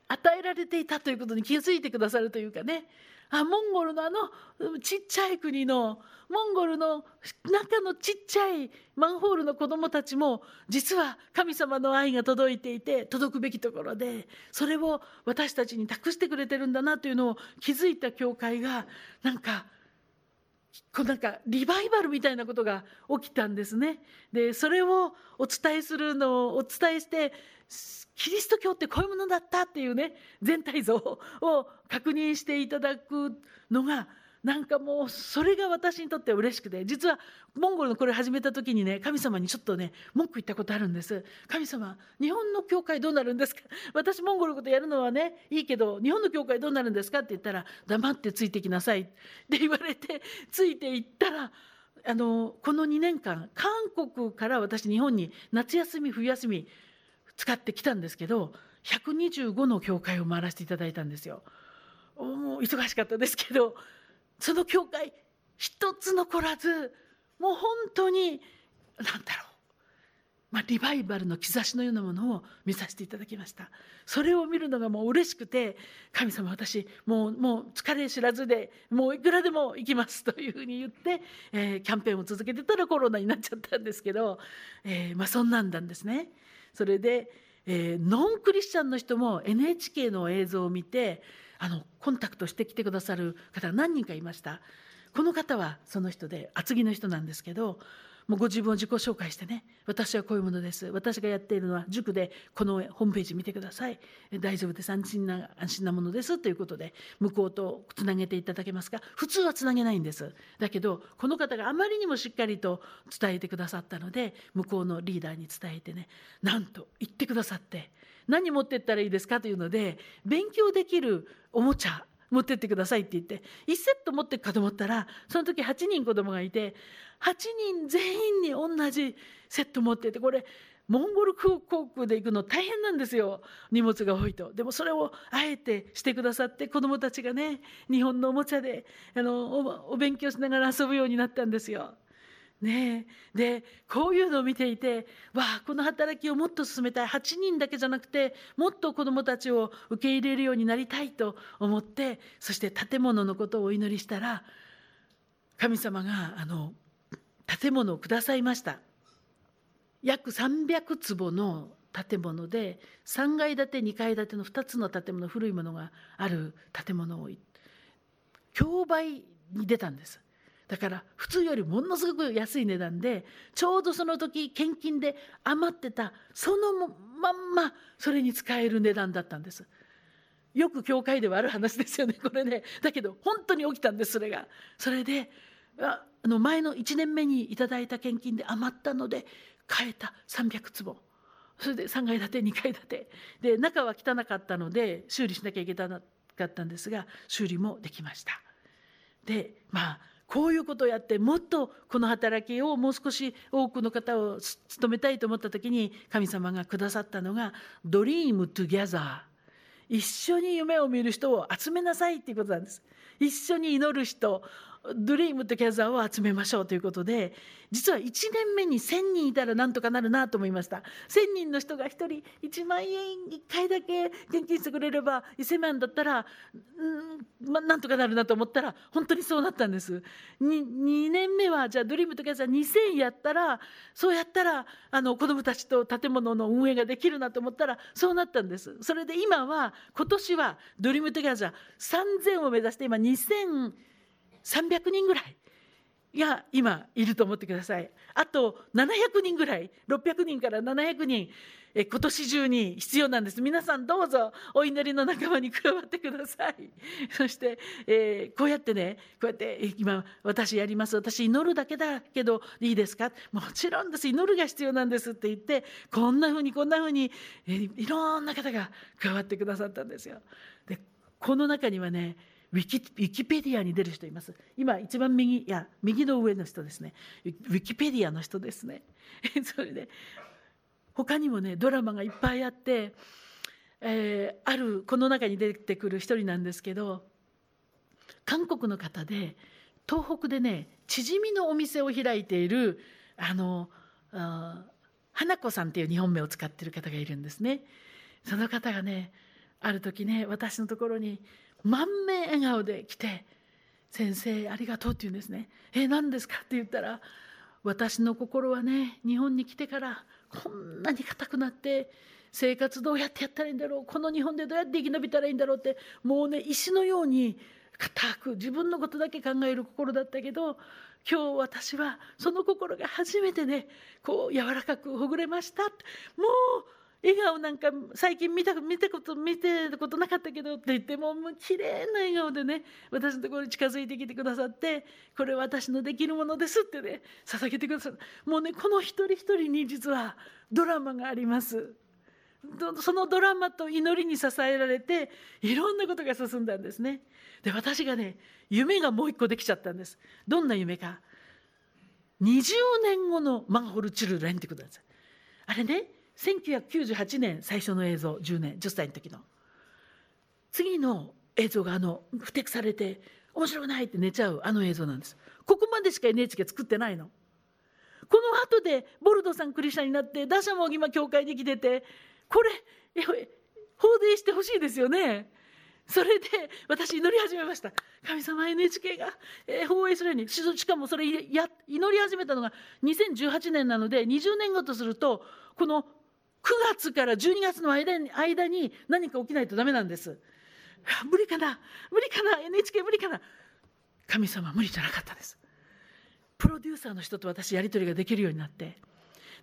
与えられていたということに気づいてくださるというかねあモンゴルのあのちっちゃい国のモンゴルの中のちっちゃいマンホールの子どもたちも実は神様の愛が届いていて届くべきところでそれを私たちに託してくれてるんだなというのを気づいた教会がなんかこうなんかリバイバルみたいなことが起きたんですね。でそれをお伝えするのをお伝えしてキリスト教ってこういうものだったっていうね全体像を確認していただくのがなんかもうそれが私にとっては嬉しくて実はモンゴルのこれ始めた時にね神様にちょっとね文句言ったことあるんです。神様日本の教会どうなるんですか？私モンゴルのことやるのはねいいけど日本の教会どうなるんですか？って言ったら黙ってついてきなさい。って言われてついていったらあのこの2年間韓国から私日本に夏休み冬休み使ってきたんですけど125の教会を回らせていただいたんですよ。忙しかったですけど。その教会一つ残らずもう本当に何だろう、まあ、リバイバルの兆しのようなものを見させていただきました。それを見るのがもう嬉しくて神様私もうもう疲れ知らずでもういくらでも行きます というふうに言って、えー、キャンペーンを続けてたらコロナになっちゃったんですけど、えー、まあ、そんなんなんですね。それで、えー、ノンクリスチャンの人も NHK の映像を見てあのコンタクトしてきてくださる方何人かいました。この方はその人で厚木の人なんですけどもうご自分を自己紹介してね私はこういうものです私がやっているのは塾でこのホームページ見てください。大丈夫です安心な安心なものですということで向こうとつなげていただけますか。普通はつなげないんです。だけどこの方があまりにもしっかりと伝えてくださったので向こうのリーダーに伝えてねなんと言ってくださって何持ってったらいいですかというので勉強できるおもちゃ持ってってくださいって言って1セット持っていくかと思ったらその時8人子供がいて8人全員に同じセット持っててこれモンゴル航空で行くの大変なんですよ荷物が多いとでもそれをあえてしてくださって子どもたちがね日本のおもちゃであのお勉強しながら遊ぶようになったんですよ。ねえ。でこういうのを見ていてわあこの働きをもっと進めたい。8人だけじゃなくてもっと子どもたちを受け入れるようになりたいと思ってそして建物のことをお祈りしたら神様があの建物をくださいました。約300坪の建物で3階建て2階建ての2つの建物古いものがある建物を競売に出たんです。だから普通よりものすごく安い値段でちょうどその時献金で余ってたそのまんまそれに使える値段だったんです。よく教会ではある話ですよね これね。だけど本当に起きたんですそれが。それであの前の1年目にいただいた献金で余ったので買えた300坪。それで3階建て2階建て。で中は汚かったので修理しなきゃいけなかったんですが修理もできました。でまあこういうことをやってもっとこの働きをもう少し多くの方を務めたいと思った時に神様がくださったのが「 Dream Together」一緒に夢を見る人を集めなさいっていうことなんです。一緒に祈る人 Dream Together を集めましょうということで実は1年目に1,000人いたらなんとかなるなと思いました。1,000人の人が1人1万円1回だけ献金してくれれば1,000万だったらうん、ま、なんとかなるなと思ったら本当にそうなったんです。2, 2年目はじゃあ Dream Together 2,000やったらそうやったらあの子どもたちと建物の運営ができるなと思ったらそうなったんです。それで今は今年は Dream Together 3,000を目指して今2,000 300人ぐらいが今いると思ってください。あと700人ぐらい600人から700人え今年中に必要なんです。皆さんどうぞお祈りの仲間に加わってください。そして、えー、こうやってねこうやって今私やります。私祈るだけだけどいいですか？もちろんです。祈るが必要なんです。って言ってこんなふうにこんなふうに、えー、いろんな方が加わってくださったんですよ。でこの中にはねウィキウィキペディアに出る人います。今一番右いや右の上の人ですね。ウィキペディアの人ですね。それで他にもねドラマがいっぱいあって、えー、あるこの中に出てくる一人なんですけど韓国の方で東北でねチヂミのお店を開いているあのあ花子さんっていう日本名を使ってる方がいるんですね。その方がねある時ね私のところに満面笑顔で来て「先生ありがとう」って言うんですね。え何ですかって言ったら「私の心はね日本に来てからこんなに硬くなって生活どうやってやったらいいんだろうこの日本でどうやって生き延びたらいいんだろうってもうね石のように固く自分のことだけ考える心だったけど今日私はその心が初めてねこう柔らかくほぐれましたもう笑顔なんか最近見た見たこと見てたことなかったけどって言ってももう綺麗な笑顔でね私のところに近づいてきてくださってこれ私のできるものですってね捧げてくださる。もうねこの一人一人に実はドラマがあります。そのドラマと祈りに支えられていろんなことが進んだんですね。で私がね夢がもう一個できちゃったんです。どんな夢か。20年後のマンホルチルレンってくださいあれね1998年最初の映像10年10歳の時の。次の映像があの不適されて面白くないって寝ちゃうあの映像なんです。ここまでしか NHK 作ってないの。この後でボルドさんクリスチャンになって打者も今教会に来ててこれ放映してほしいですよね。それで私祈り始めました。神様 NHK が、えー、放映するように。しかもそれや祈り始めたのが2018年なので20年後とするとこの9月から12月の間に間に何か起きないとダメなんです。無理かな？無理かな？NHK 無理かな？神様無理じゃなかったです。プロデューサーの人と私やり取りができるようになって。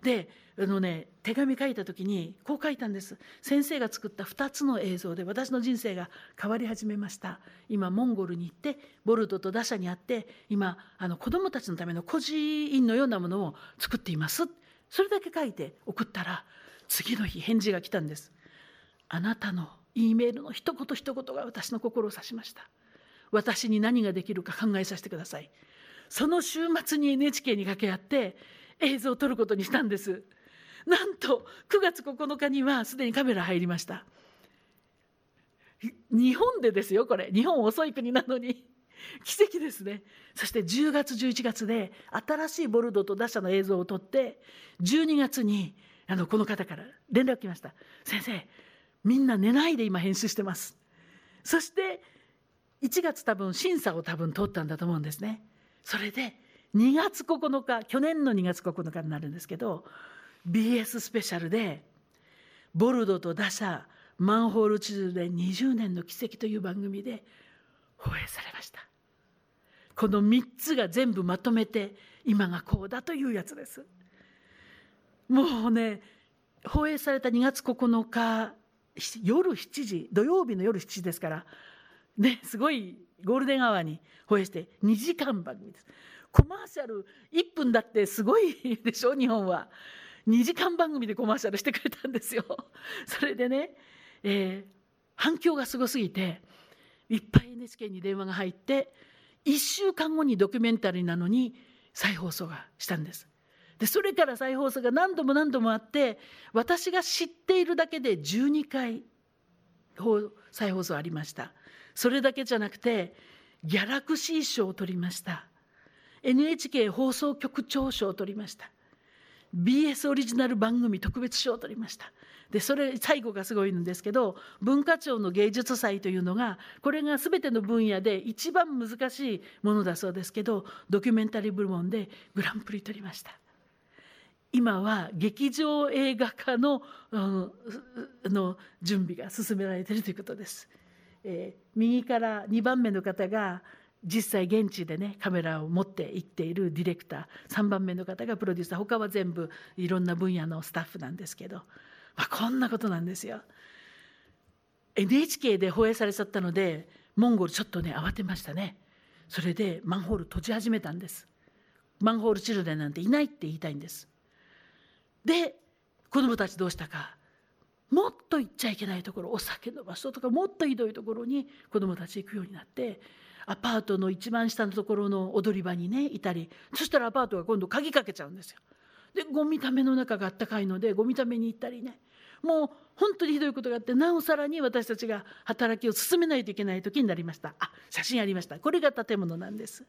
であのね手紙書いた時にこう書いたんです。先生が作った2つの映像で私の人生が変わり始めました。今モンゴルに行ってボルドと打者に会って今あの子どもたちのための孤児院のようなものを作っています。それだけ書いて送ったら次の日返事が来たんです。あなたの E メールの一言一言が私の心を指しました。私に何ができるか考えさせてください。その週末に NHK に掛け合って映像を撮ることにしたんです。なんと9月9日にはすでにカメラ入りました。日本でですよこれ。日本遅い国なのに。奇跡ですね。そして10月11月で新しいボルドと打者の映像を撮って12月にあのこの方から連絡来ました。先生みんな寝ないで今編集してます。そして1月多分審査を多分通ったんだと思うんですね。それで2月9日去年の2月9日になるんですけど BS スペシャルでボルドと打者マンホール地図で20年の奇跡という番組で放映されました。この3つが全部まとめて今がこうだというやつです。もうね放映された2月9日夜7時土曜日の夜7時ですからねすごいゴールデンアワーに放映して2時間番組です。コマーシャル1分だってすごいでしょ日本は。2時間番組でコマーシャルしてくれたんですよ。それでね、えー、反響がすごすぎていっぱい NHK に電話が入って1週間後にドキュメンタリーなのに再放送がしたんです。でそれから再放送が何度も何度もあって私が知っているだけで12回再放送ありました。それだけじゃなくてギャラクシー賞を取りました。NHK 放送局長賞を取りました。BS オリジナル番組特別賞を取りました。でそれ最後がすごいんですけど文化庁の芸術祭というのがこれが全ての分野で一番難しいものだそうですけどドキュメンタリー部門でグランプリ取りました。今は劇場映画化の,、うん、の準備が進められているということです、えー、右から2番目の方が実際現地でねカメラを持って行っているディレクター3番目の方がプロデューサー他は全部いろんな分野のスタッフなんですけど、まあ、こんなことなんですよ。NHK で放映されちゃったのでモンゴルちょっとね慌てましたね。それでマンホール閉じ始めたんです。マンホールチルデンなんていないって言いたいんです。で子どもたちどうしたか。もっと行っちゃいけないところお酒の場所とかもっとひどいところに子どもたち行くようになってアパートの一番下のところの踊り場にねいたりそしたらアパートが今度鍵かけちゃうんですよ。でゴミための中があったかいのでゴミために行ったりね。もう本当にひどいことがあってなおさらに私たちが働きを進めないといけない時になりました。あ写真ありました。これが建物なんです、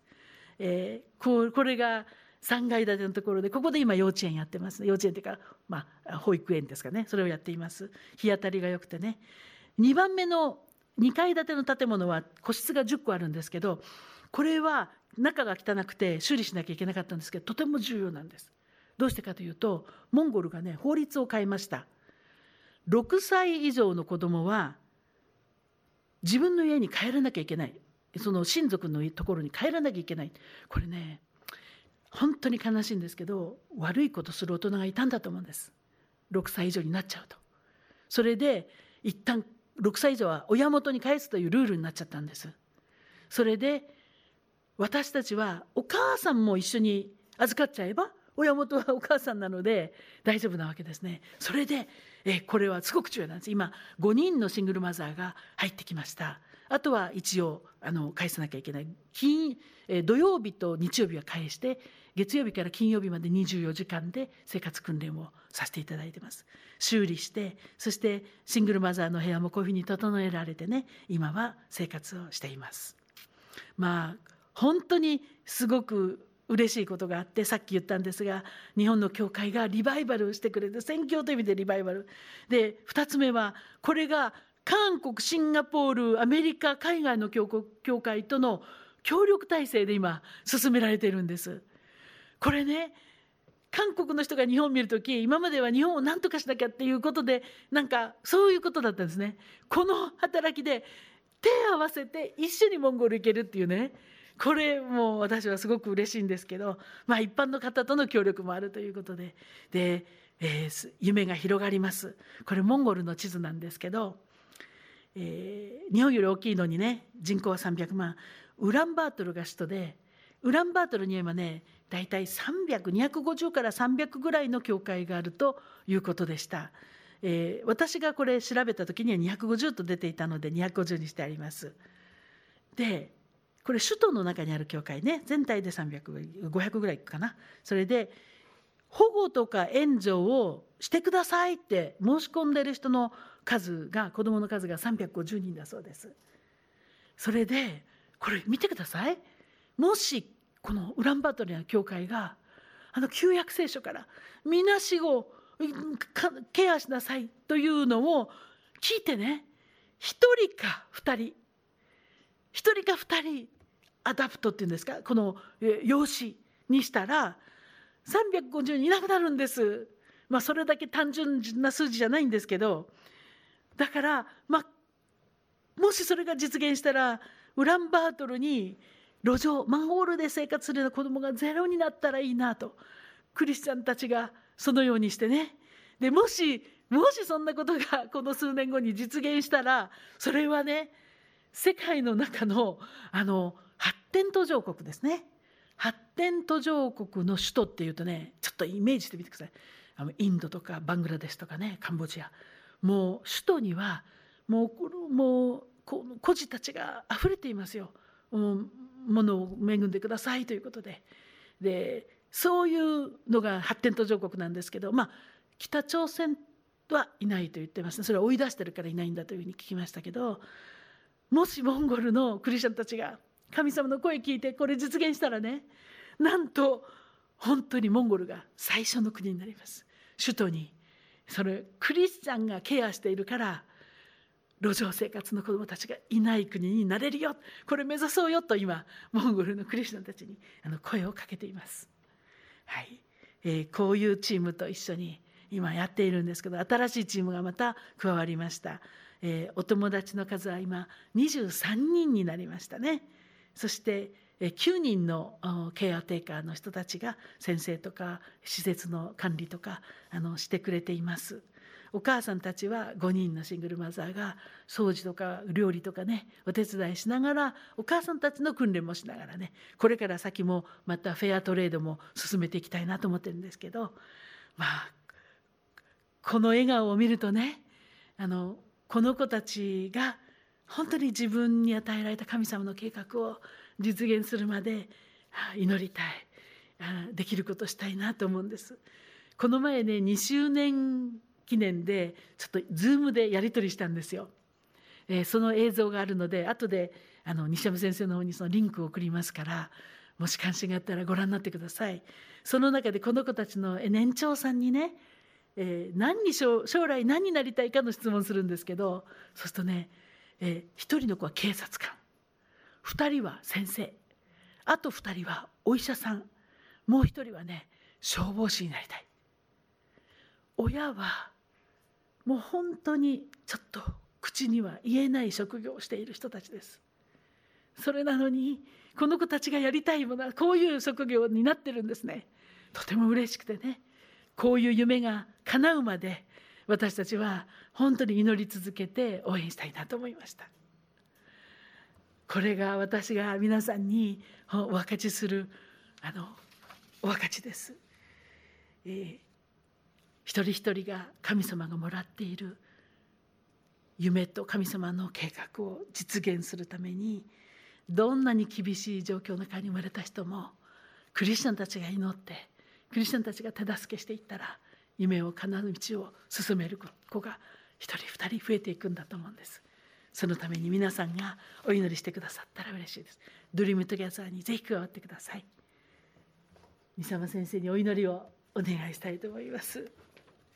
えー、ここれが3階建てのところでここで今幼稚園やってます。幼稚園っていうか、まあ、保育園ですかね。それをやっています。日当たりが良くてね。2番目の2階建ての建物は個室が10個あるんですけどこれは中が汚くて修理しなきゃいけなかったんですけどとても重要なんです。どうしてかというとモンゴルがね法律を変えました。6歳以上の子供は自分の家に帰らなきゃいけない。その親族のところに帰らなきゃいけない。これね本当に悲しいんですけど悪いことする大人がいたんだと思うんです。6歳以上になっちゃうと。それで一旦6歳以上は親元に返すというルールになっちゃったんです。それで私たちはお母さんも一緒に預かっちゃえば親元はお母さんなので大丈夫なわけですね。それでえこれはすごく重要なんです。今5人のシングルマザーが入ってきました。あとは一応あの返さなきゃいけない。金え土曜日と日曜日は返して月曜日から金曜日まで24時間で生活訓練をさせていただいてます。修理してそしてシングルマザーの部屋もこういうふうに整えられてね今は生活をしています。まあ本当にすごく嬉しいことがあってさっき言ったんですが日本の教会がリバイバルしてくれて宣教という意味でリバイバル。で2つ目はこれが韓国シンガポールアメリカ海外の教会との協力体制で今進められているんです。これね韓国の人が日本を見る時今までは日本を何とかしなきゃっていうことでなんかそういうことだったんですね。この働きで手を合わせて一緒にモンゴル行けるっていうね。これも私はすごく嬉しいんですけど、まあ、一般の方との協力もあるということで。で、えー、夢が広がります。これモンゴルの地図なんですけど、えー、日本より大きいのにね人口は300万。ウランバートルが首都でウランバートルには今ね大体300250から300ぐらいの教会があるということでした。えー、私がこれ調べた時には250と出ていたので250にしてあります。でこれ首都の中にある教会ね全体で300500ぐらいいくかなそれで保護とか援助をしてくださいって申し込んでる人の数が子どもの数が350人だそうですそれでこれ見てくださいもしこのウランバートルの教会があの旧約聖書からみなしごケアしなさいというのを聞いてね1人か2人1人か2人 adopt っていうんですかこの養子にしたら350人いなくなるんです。まあそれだけ単純な数字じゃないんですけどだからまあもしそれが実現したらウランバートルに路上マンホールで生活するような子供がゼロになったらいいなと。クリスチャンたちがそのようにしてね。でもしもしそんなことがこの数年後に実現したらそれはね世界の中のあの発展途上国ですね。発展途上国の首都っていうとねちょっとイメージしてみてください。あのインドとかバングラデシュとかねカンボジア。もう首都にはもうもう孤児たちが溢れていますよ。もものを恵んでくださいということで。でそういうのが発展途上国なんですけどまあ北朝鮮はいないと言ってますね。それは追い出してるからいないんだというふうに聞きましたけどもしモンゴルのクリスチャンたちが神様の声聞いてこれ実現したらねなんと本当にモンゴルが最初の国になります。首都に。それクリスチャンがケアしているから路上生活の子どもたちがいない国になれるよこれ目指そうよと今モンゴルのクリスチャンたちにあの声をかけています。はいえー、こういうチームと一緒に今やっているんですけど新しいチームがまた加わりました、えー、お友達の数は今23人になりましたねそして9人のケアテーカーの人たちが先生とか施設の管理とかあのしてくれています。お母さんたちは5人のシングルマザーが掃除とか料理とかねお手伝いしながらお母さんたちの訓練もしながらねこれから先もまたフェアトレードも進めていきたいなと思ってるんですけどまあこの笑顔を見るとねあのこの子たちが本当に自分に与えられた神様の計画を実現するまで祈りたいできることしたいなと思うんです。この前ね2周年記念でちょっとズームでやり取りしたんですよ。えー、その映像があるので後であの西山先生の方にそのリンクを送りますからもし関心があったらご覧になってください。その中でこの子たちの年長さんにね、えー、何に将来何になりたいかの質問するんですけどそうするとね、えー、1人の子は警察官2人は先生あと2人はお医者さんもう1人はね消防士になりたい親はもう本当にちょっと口には言えない職業をしている人たちです。それなのにこの子たちがやりたいものはこういう職業になってるんですね。とても嬉しくてね。こういう夢が叶うまで私たちは本当に祈り続けて応援したいなと思いました。これが私が皆さんにお分かちするあのお分かちです、えー、一人一人が神様がもらっている夢と神様の計画を実現するためにどんなに厳しい状況の中に生まれた人もクリスチャンたちが祈ってクリスチャンたちが手助けしていったら夢を叶う道を進める子が一人二人増えていくんだと思うんです。そのために皆さんがお祈りしてくださったら嬉しいです。 Dream Together にぜひ加わってください。三沢先生にお祈りをお願いしたいと思います。